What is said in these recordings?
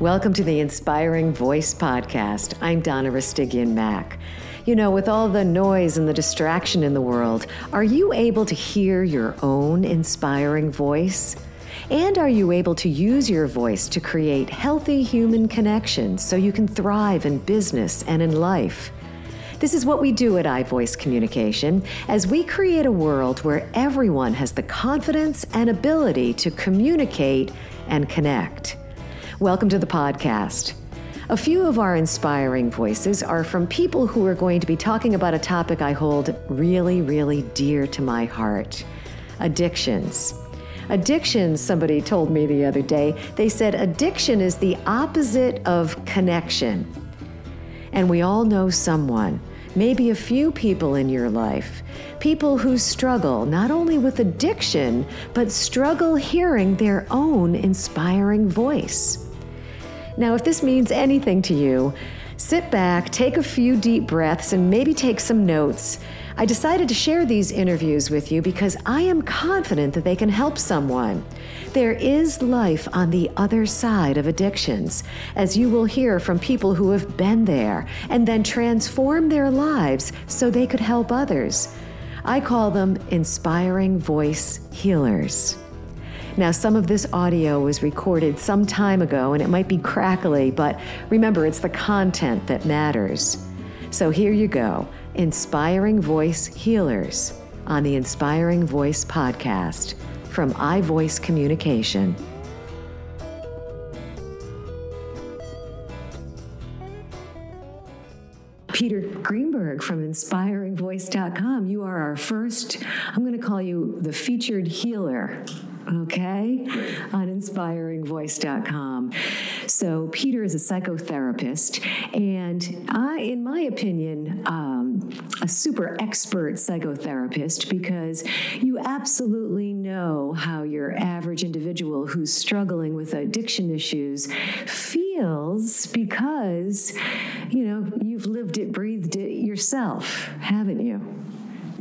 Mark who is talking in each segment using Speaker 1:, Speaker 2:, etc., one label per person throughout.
Speaker 1: Welcome to the Inspiring Voice Podcast. I'm Donna Ristigian Mack. You know, with all the noise and the distraction in the world, are you able to hear your own inspiring voice? And are you able to use your voice to create healthy human connections so you can thrive in business and in life? This is what we do at iVoice Communication as we create a world where everyone has the confidence and ability to communicate and connect. Welcome to the podcast. A few of our inspiring voices are from people who are going to be talking about a topic I hold really, really dear to my heart addictions. Addictions, somebody told me the other day, they said addiction is the opposite of connection. And we all know someone, maybe a few people in your life, people who struggle not only with addiction, but struggle hearing their own inspiring voice. Now, if this means anything to you, sit back, take a few deep breaths, and maybe take some notes. I decided to share these interviews with you because I am confident that they can help someone. There is life on the other side of addictions, as you will hear from people who have been there and then transformed their lives so they could help others. I call them inspiring voice healers. Now, some of this audio was recorded some time ago and it might be crackly, but remember, it's the content that matters. So here you go Inspiring Voice Healers on the Inspiring Voice podcast from iVoice Communication. Peter Greenberg from inspiringvoice.com. You are our first, I'm going to call you the featured healer okay, on inspiringvoice.com. So, Peter is a psychotherapist, and I, in my opinion, um, a super expert psychotherapist because you absolutely know how your average individual who's struggling with addiction issues feels because, you know, you've lived it, breathed it yourself, haven't you?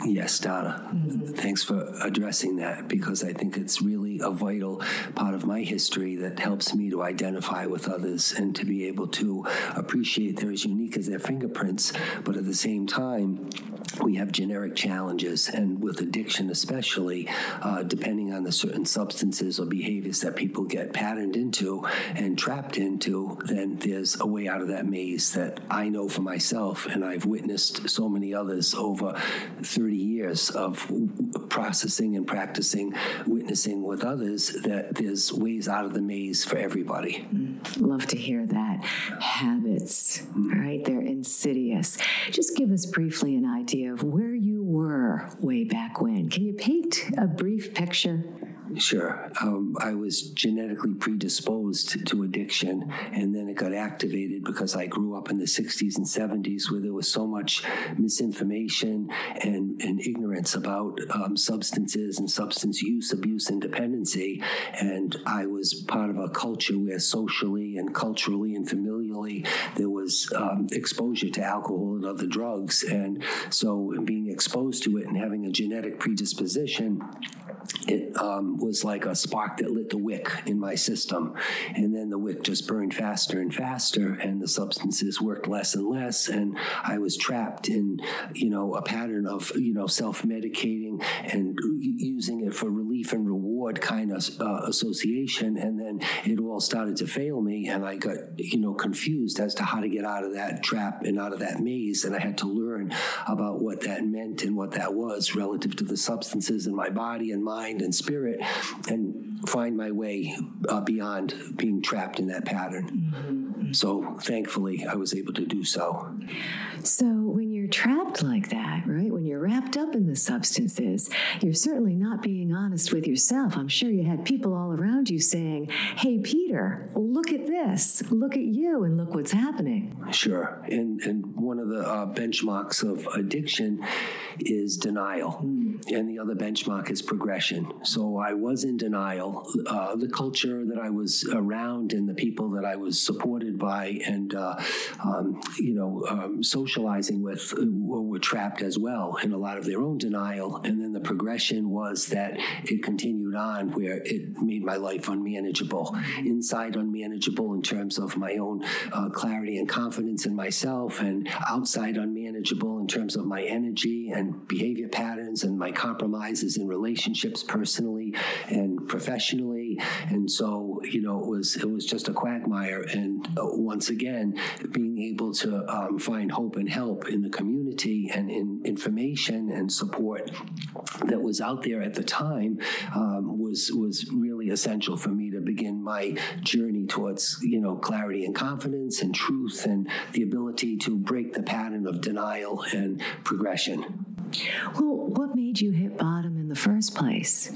Speaker 2: Yes, Donna. Mm-hmm. Thanks for addressing that because I think it's really a vital part of my history that helps me to identify with others and to be able to appreciate they're as unique as their fingerprints, but at the same time, we have generic challenges, and with addiction, especially, uh, depending on the certain substances or behaviors that people get patterned into and trapped into, then there's a way out of that maze that I know for myself, and I've witnessed so many others over 30 years of processing and practicing witnessing with others that there's ways out of the maze for everybody.
Speaker 1: Mm, love to hear that. Habits, mm. Insidious. Just give us briefly an idea of where you were way back when. Can you paint a brief picture?
Speaker 2: Sure. Um, I was genetically predisposed to addiction, and then it got activated because I grew up in the 60s and 70s where there was so much misinformation and, and ignorance about um, substances and substance use, abuse, and dependency. And I was part of a culture where socially and culturally and familially there was um, exposure to alcohol and other drugs. And so being exposed to it and having a genetic predisposition, it um, was like a spark that lit the wick in my system. And then the wick just burned faster and faster, and the substances worked less and less. And I was trapped in, you know, a pattern of, you know, self medicating and using it for relief and reward kind of uh, association. And then it all started to fail me, and I got, you know, confused as to how to get out of that trap and out of that maze. And I had to learn about what that meant and what that was relative to the substances in my body and mind and spirit and find my way uh, beyond being trapped in that pattern. Mm-hmm. So thankfully, I was able to do so.
Speaker 1: So when you're trapped like that, right, when you're wrapped up in the substances, you're certainly not being honest with yourself. I'm sure you had people all around you saying, Hey, Peter, look at this, look at you, and look what's happening.
Speaker 2: Sure. And, and one of the uh, benchmarks of addiction is denial, mm. and the other benchmark is progression. So I was in denial. Uh, the culture that I was around and the people that I was supported by and, uh, um, you know, um, socializing with were trapped as well in a lot of their own denial. And then the progression was that it continued on where it made my life unmanageable, inside unmanageable in terms of my own uh, clarity and confidence in myself, and outside unmanageable in terms of my energy and behavior patterns and my compromises in relationships personally and professionally. And so, you know, it was it was just a quagmire. And uh, once again, being able to um, find hope and help in the community and in information and support that was out there at the time um, was was really essential for me to begin my journey towards you know clarity and confidence and truth and the ability to break the pattern of denial and progression.
Speaker 1: Well, what made you hit bottom in the first place?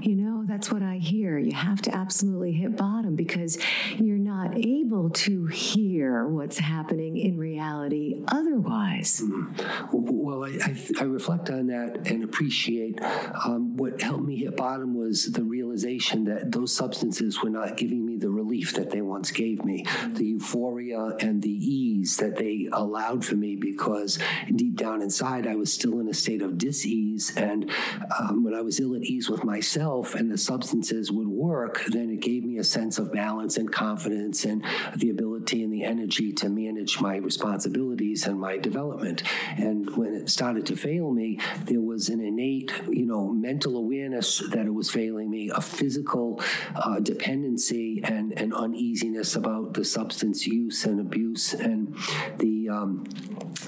Speaker 1: You know, that's what I hear. You have to absolutely hit bottom because you're not able to hear what's happening in reality otherwise.
Speaker 2: Mm. Well, I, I, I, reflect on that and appreciate um, what helped me hit bottom was the realization that those substances were not giving the relief that they once gave me, the euphoria and the ease that they allowed for me because deep down inside I was still in a state of dis-ease. And um, when I was ill at ease with myself and the substances would work, then it gave me a sense of balance and confidence and the ability and the energy to manage my responsibilities and my development. And when it started to fail me, there was an innate, you know, mental awareness that it was failing me, a physical uh, dependency and an uneasiness about the substance use and abuse and the um,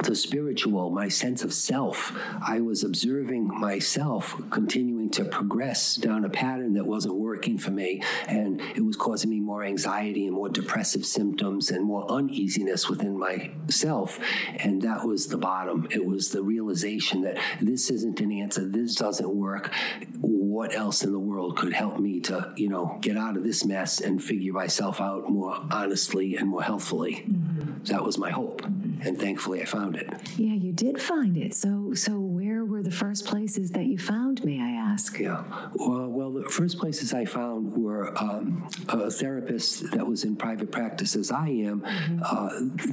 Speaker 2: the spiritual, my sense of self. I was observing myself continuing to progress down a pattern that wasn't working for me, and it was causing me more anxiety and more depressive symptoms and more uneasiness within myself. And that was the bottom. It was the realization that this isn't an answer, this doesn't work. What else in the world could help me to, you know, get out of this mess and figure myself out more honestly and more healthfully? Mm-hmm. That was my hope and thankfully I found it.
Speaker 1: Yeah, you did find it. So, so where were the first places that you found? May I ask?
Speaker 2: Yeah. Well, well the first places I found were um, a therapist that was in private practice, as I am. Mm-hmm. Uh,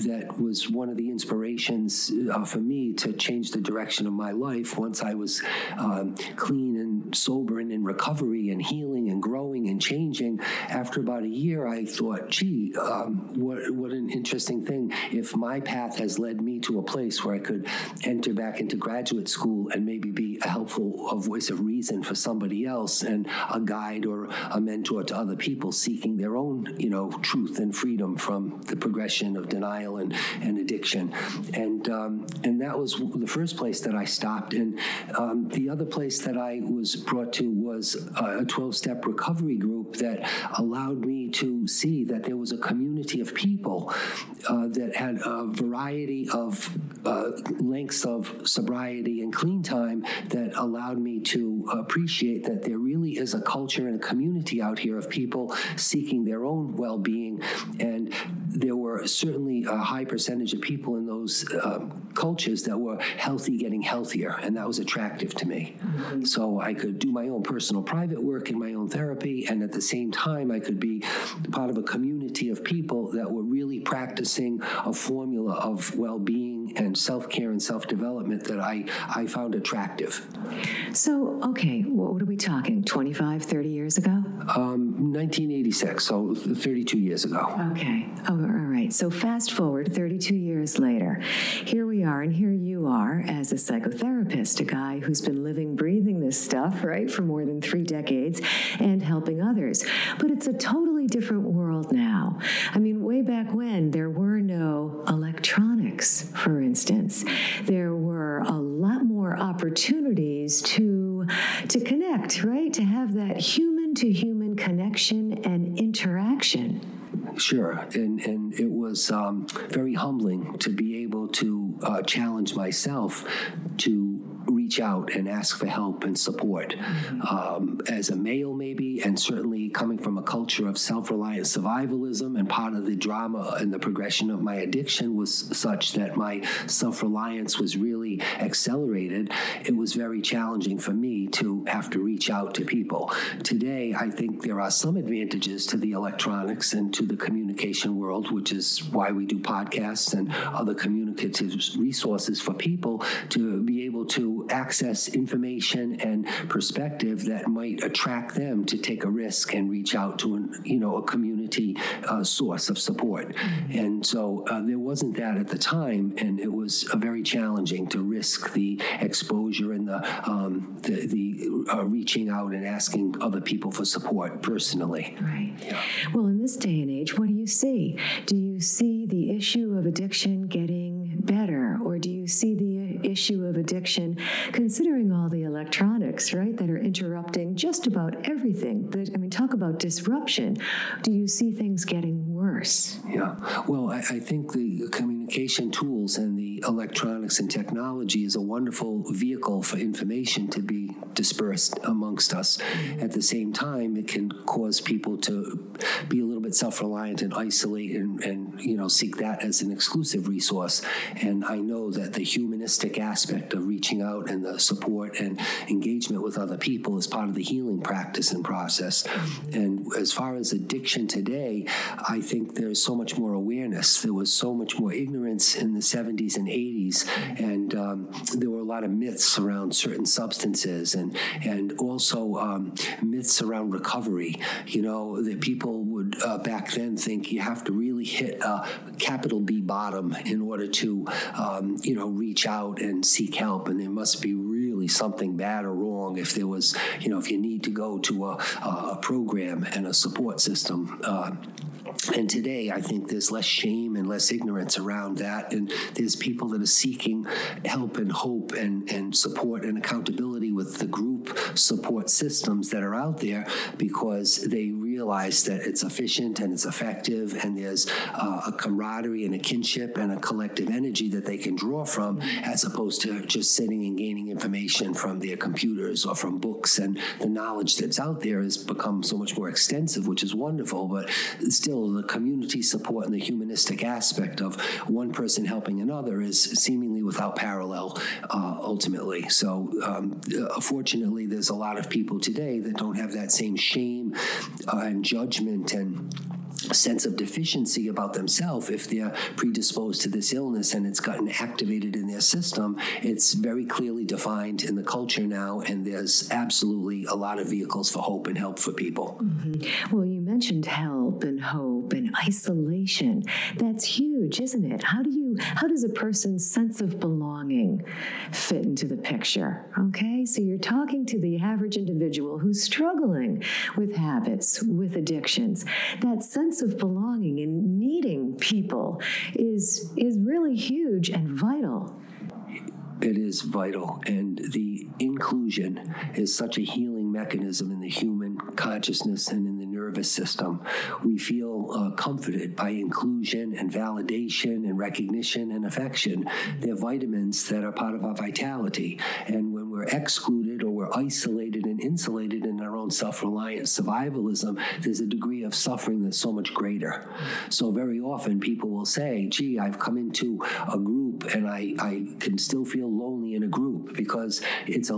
Speaker 2: that was one of the inspirations uh, for me to change the direction of my life. Once I was um, clean and sober and recovery and healing and growing and changing. After about a year, I thought, "Gee, um, what what an interesting thing! If my path has led me to a place where I could enter back into graduate school and maybe be a helpful a voice of reason for somebody else and a guide or a mentor to other people seeking their own, you know, truth and freedom from the progression of denial and, and addiction. And um, and that was the first place that I stopped. And um, the other place that I was brought to was a 12 step recovery group that allowed me to see that there was a community of people uh, that had a variety variety of uh, lengths of sobriety and clean time that allowed me to appreciate that there really is a culture and a community out here of people seeking their own well being. And there were certainly a high percentage of people in those um, cultures that were healthy, getting healthier. And that was attractive to me. Mm-hmm. So I could do my own personal private work in my own therapy. And at the same time, I could be part of a community of people that were really practicing a formula of well being and self care and self development that I, I found attractive.
Speaker 1: So, okay, what are we talking? 25, 30 years ago?
Speaker 2: Um, 1986, so 32 years ago.
Speaker 1: Okay. Oh, all right. So, fast forward 32 years later. Here we are, and here you are as a psychotherapist, a guy who's been living, breathing this stuff, right, for more than three decades and helping others. But it's a totally different world now. I mean, way back when, there were no electronics, for instance. There were a lot more opportunities to, to connect, right? To have that human to human connection and interaction.
Speaker 2: Sure, and and it was um, very humbling to be able to uh, challenge myself to reach out and ask for help and support. Mm-hmm. Um, as a male, maybe, and certainly coming from a culture of self reliant survivalism, and part of the drama and the progression of my addiction was such that my self reliance was really accelerated. It was very challenging for me to have to reach out to people. Today, I think there are some advantages to the electronics and to the communication world, which is why we do podcasts and other communicative resources for people to be able to access information and perspective that might attract them to take a risk and reach out to an, you know a community uh, source of support. Mm-hmm. And so uh, there wasn't that at the time, and it was uh, very challenging to risk the exposure and the um, the, the uh, reaching out and asking other people for support personally.
Speaker 1: Right. Yeah. Well, in this day and age, what do you see? Do you see the issue of addiction getting better, or do you see the issue of addiction, considering all the electronics, right, that are interrupting just about everything? That I mean, talk about disruption. Do you see things getting worse?
Speaker 2: Yeah. Well, I, I think the communication tools and the electronics and technology is a wonderful vehicle for information to be dispersed amongst us. At the same time, it can cause people to be a little bit self-reliant and isolate and, and you know seek that as an exclusive resource. And I know that the humanistic aspect of reaching out and the support and engagement with other people is part of the healing practice and process. And as far as addiction today, I think there's so much more awareness. There was so much more ignorance in the 70s and 80s, and um, there were a lot of myths around certain substances and and also um, myths around recovery. You know that people would uh, back then think you have to really hit a capital B bottom in order to um, you know reach out and seek help, and there must be really something bad or wrong if there was you know if you need to go to a, a program and a support system. Uh, and today, I think there's less shame and less ignorance around that. And there's people that are seeking help and hope and, and support and accountability with the group support systems that are out there because they realize that it's efficient and it's effective and there's uh, a camaraderie and a kinship and a collective energy that they can draw from as opposed to just sitting and gaining information from their computers or from books. And the knowledge that's out there has become so much more extensive, which is wonderful, but still the community support and the humanistic aspect of one person helping another is seemingly without parallel uh, ultimately. So, um, fortunately, there's a lot of people today that don't have that same shame uh, and judgment and sense of deficiency about themselves if they're predisposed to this illness and it's gotten activated in their system it's very clearly defined in the culture now and there's absolutely a lot of vehicles for hope and help for people.
Speaker 1: Mm-hmm. well you mentioned help and hope and isolation. That's huge isn't it? How do you how does a person's sense of belonging fit into the picture? Okay so you're talking to the average individual who's struggling with habits with addictions. That sense of belonging and needing people is is really huge and vital.
Speaker 2: It is vital and the inclusion is such a healing mechanism in the human consciousness and in nervous system. We feel uh, comforted by inclusion and validation and recognition and affection. They're vitamins that are part of our vitality. And when we're excluded or we're isolated and insulated in our own self-reliant survivalism there's a degree of suffering that's so much greater. So very often people will say gee i've come into a group and i, I can still feel lonely in a group because it's a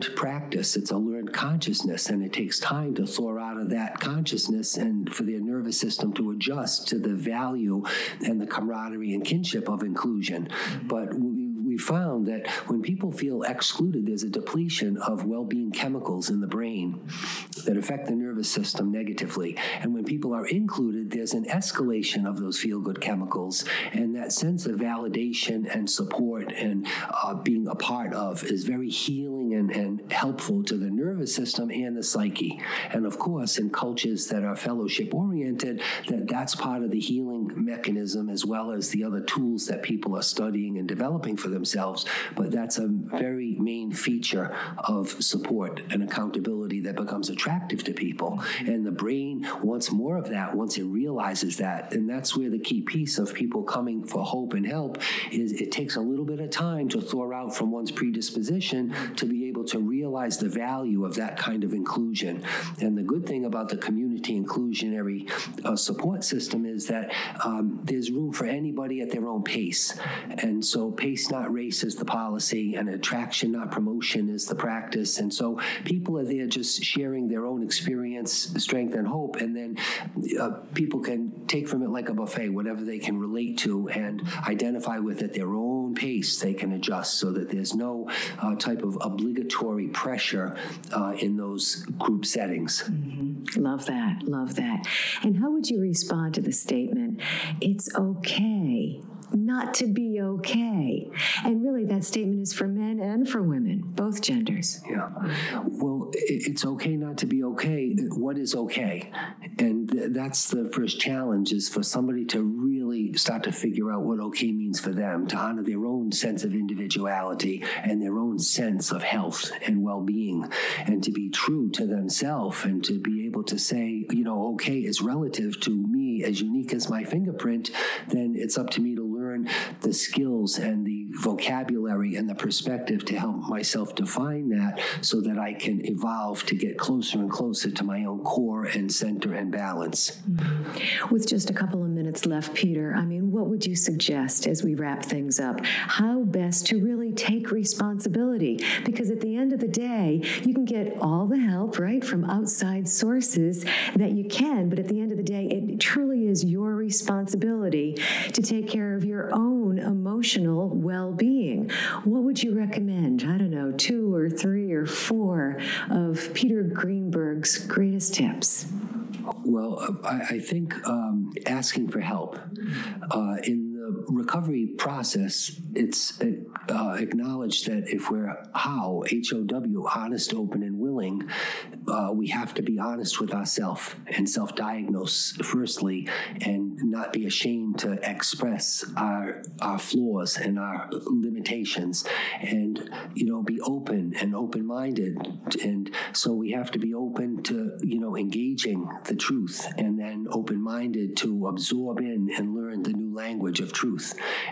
Speaker 2: learned practice. It's a learned consciousness and it takes time to thaw out of that consciousness and for their nervous system to adjust to the value and the camaraderie and kinship of inclusion. Mm-hmm. But we found that when people feel excluded, there's a depletion of well being chemicals in the brain that affect the nervous system negatively. And when people are included, there's an escalation of those feel good chemicals. And that sense of validation and support and uh, being a part of is very healing and, and helpful to the nervous system and the psyche. And of course, in cultures that are fellowship oriented, that that's part of the healing mechanism as well as the other tools that people are studying and developing for themselves. But that's a very main feature of support and accountability that becomes attractive to people. And the brain wants more of that once it realizes that. And that's where the key piece of people coming for hope and help is it takes a little bit of time to thaw out from one's predisposition to be able to realize the value of that kind of inclusion. And the good thing about the community inclusionary uh, support system is that um, there's room for anybody at their own pace. And so, pace, not race, is the policy, and attraction, not promotion, is the practice. And so, people are there just sharing their own experience, strength, and hope. And then uh, people can take from it like a buffet, whatever they can relate to and identify with at their own pace, they can adjust so that there's no uh, type of obligatory pressure uh, in those group settings.
Speaker 1: Mm-hmm. Love that. Love that. And how would you respond to the statement, it's okay not to be okay. And really, that statement is for men and for women, both genders.
Speaker 2: Yeah. Well, it's okay not to be okay. What is okay? And that's the first challenge is for somebody to really start to figure out what okay means for them, to honor their own sense of individuality and their own sense of health and well being, and to be true to themselves and to be able to say, you know, okay is relative to me as unique as my fingerprint, then it's up to me to learn the skills and the vocabulary and the perspective to help myself define that so that I can evolve to get closer and closer to my own core and center and balance.
Speaker 1: With just a couple of minutes left, Peter, I mean, what would you suggest as we wrap things up? How best to really take responsibility? Because at the end of the day, you can get all the help, right, from outside sources that you can, but at the end of the day, it truly is your responsibility to take care of your own emotional well being. What would you recommend? I don't know, two or three or four of Peter Greenberg's greatest tips?
Speaker 2: Well, I, I think um, asking for help uh, in recovery process, it's uh, acknowledged that if we're how H O W honest, open, and willing, uh, we have to be honest with ourselves and self-diagnose firstly, and not be ashamed to express our our flaws and our limitations, and you know be open and open-minded, and so we have to be open to you know engaging the truth, and then open-minded to absorb in and learn the new language of truth.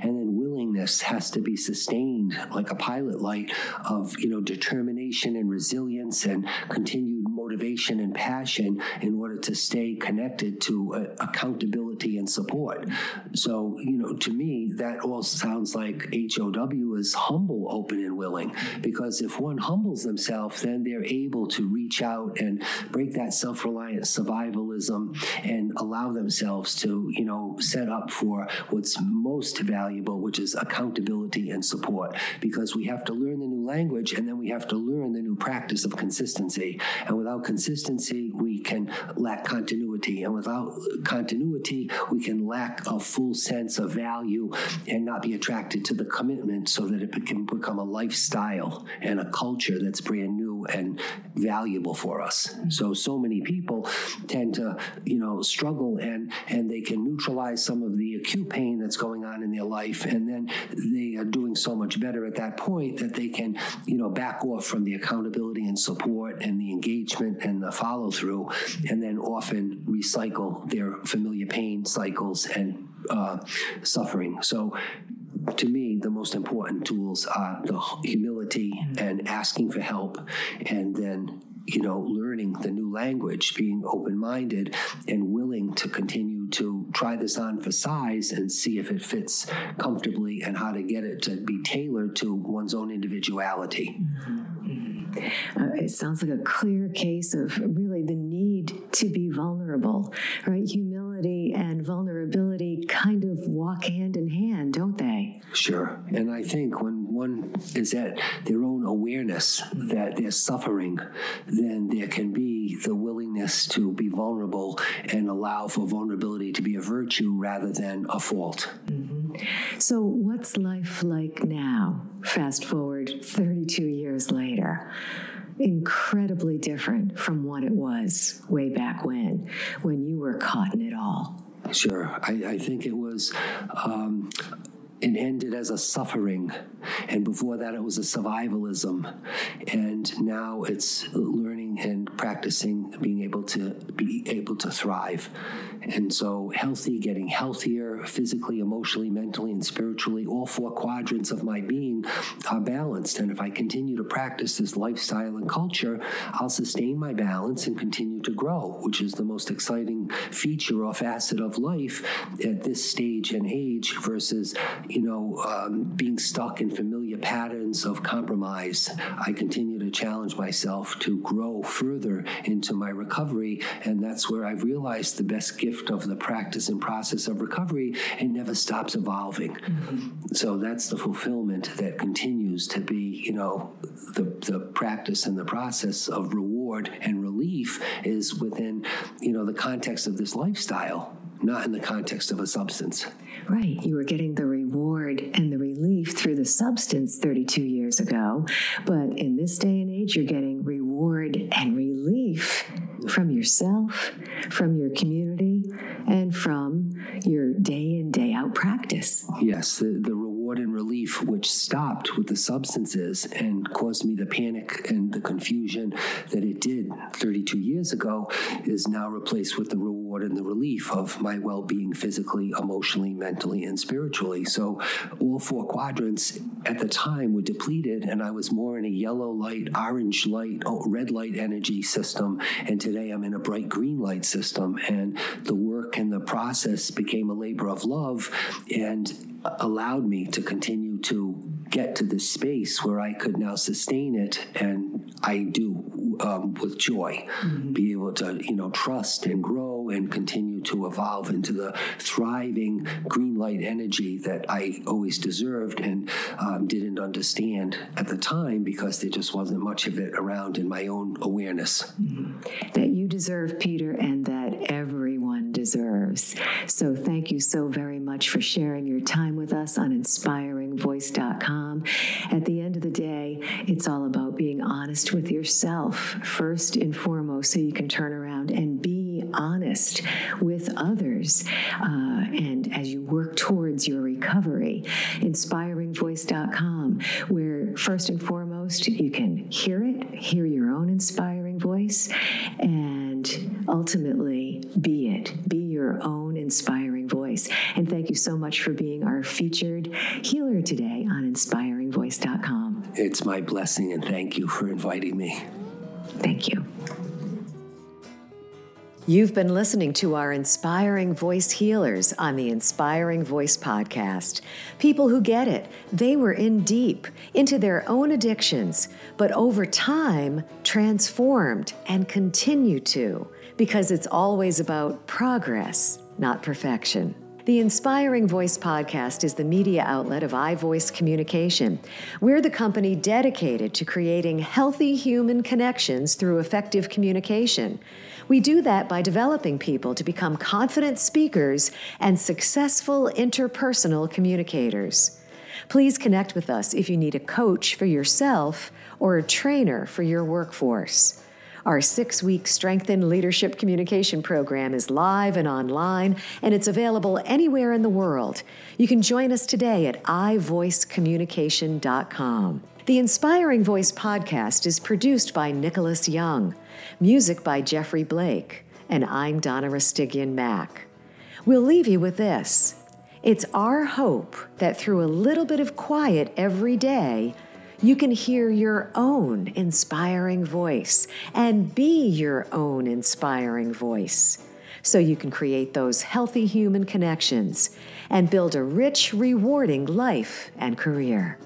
Speaker 2: And then willingness has to be sustained like a pilot light of, you know, determination and resilience and continued motivation and passion in order to stay connected to uh, accountability and support. So, you know, to me, that all sounds like HOW is humble, open, and willing. Because if one humbles themselves, then they're able to reach out and break that self reliant survivalism and allow themselves to, you know, set up for what's most valuable, which is accountability and support. Because we have to learn the new language and then we have to learn the new practice of consistency. And without consistency, we can lack continuity. And without continuity, we can lack a full sense of value and not be attracted to the commitment so that it can become a lifestyle and a culture that's brand new and valuable for us. So, so many people tend to, you know, struggle and, and they can neutralize some of the acute pain that's going on in their life. And then they are doing so much better at that point that they can, you know, back off from the accountability and support and the engagement and the follow through, and then often recycle their familiar pain cycles and uh, suffering. So, to me, the most important tools are the humility and asking for help, and then you know, learning the new language, being open minded and willing to continue to try this on for size and see if it fits comfortably and how to get it to be tailored to one's own individuality. Mm-hmm.
Speaker 1: Uh, it sounds like a clear case of really the need to be vulnerable, right? Humility and vulnerability kind of walk hand in hand, don't they?
Speaker 2: Sure. And I think when one is that their own awareness that they're suffering, then there can be the willingness to be vulnerable and allow for vulnerability to be a virtue rather than a fault.
Speaker 1: Mm-hmm. So, what's life like now? Fast forward 32 years later incredibly different from what it was way back when, when you were caught in it all.
Speaker 2: Sure. I, I think it was um, it ended as a suffering. And before that, it was a survivalism. And now it's learning and practicing being able to be able to thrive. And so, healthy, getting healthier physically, emotionally, mentally, and spiritually, all four quadrants of my being are balanced. And if I continue to practice this lifestyle and culture, I'll sustain my balance and continue to grow, which is the most exciting feature or facet of life at this stage and age versus, you know, um, being stuck in familiar patterns of compromise. I continue to challenge myself to grow further into my recovery. And that's where I've realized the best gift of the practice and process of recovery, it never stops evolving. Mm-hmm. So that's the fulfillment that continues to be, you know, the, the practice and the process of reward and relief is within, you know, the context of this lifestyle, not in the context of a substance.
Speaker 1: Right. You were getting the reward and the through the substance 32 years ago. But in this day and age, you're getting reward and relief from yourself, from your community, and from your day in, day out practice.
Speaker 2: Yes. The, the reward and relief, which stopped with the substances and caused me the panic and the confusion that it did 32 years ago, is now replaced with the reward and the relief of my well being physically, emotionally, mentally, and spiritually. So all four quadrants at the time were depleted, and I was more in a yellow light, orange light, oh, red light energy system. And today I'm in a bright green light system. And the work and the process became a labor of love. And allowed me to continue to get to this space where I could now sustain it, and I do um, with joy, mm-hmm. be able to you know trust and and continue to evolve into the thriving green light energy that I always deserved and um, didn't understand at the time because there just wasn't much of it around in my own awareness.
Speaker 1: Mm-hmm. That you deserve, Peter, and that everyone deserves. So thank you so very much for sharing your time with us on inspiringvoice.com. At the end of the day, it's all about being honest with yourself first and foremost so you can turn around and be honest with others. Uh, and as you work towards your recovery, inspiringvoice.com, where first and foremost you can hear it, hear your own inspiring voice, and ultimately be it, be your own inspiring voice. And thank you so much for being our featured healer today on inspiringvoice.com.
Speaker 2: It's my blessing and thank you for inviting me.
Speaker 1: Thank you. You've been listening to our Inspiring Voice Healers on the Inspiring Voice podcast. People who get it. They were in deep into their own addictions, but over time transformed and continue to because it's always about progress, not perfection. The Inspiring Voice podcast is the media outlet of iVoice Communication. We're the company dedicated to creating healthy human connections through effective communication. We do that by developing people to become confident speakers and successful interpersonal communicators. Please connect with us if you need a coach for yourself or a trainer for your workforce. Our six week Strengthen Leadership Communication program is live and online, and it's available anywhere in the world. You can join us today at ivoicecommunication.com. The Inspiring Voice podcast is produced by Nicholas Young, music by Jeffrey Blake, and I'm Donna Rastigian Mack. We'll leave you with this. It's our hope that through a little bit of quiet every day, you can hear your own inspiring voice and be your own inspiring voice. So you can create those healthy human connections and build a rich, rewarding life and career.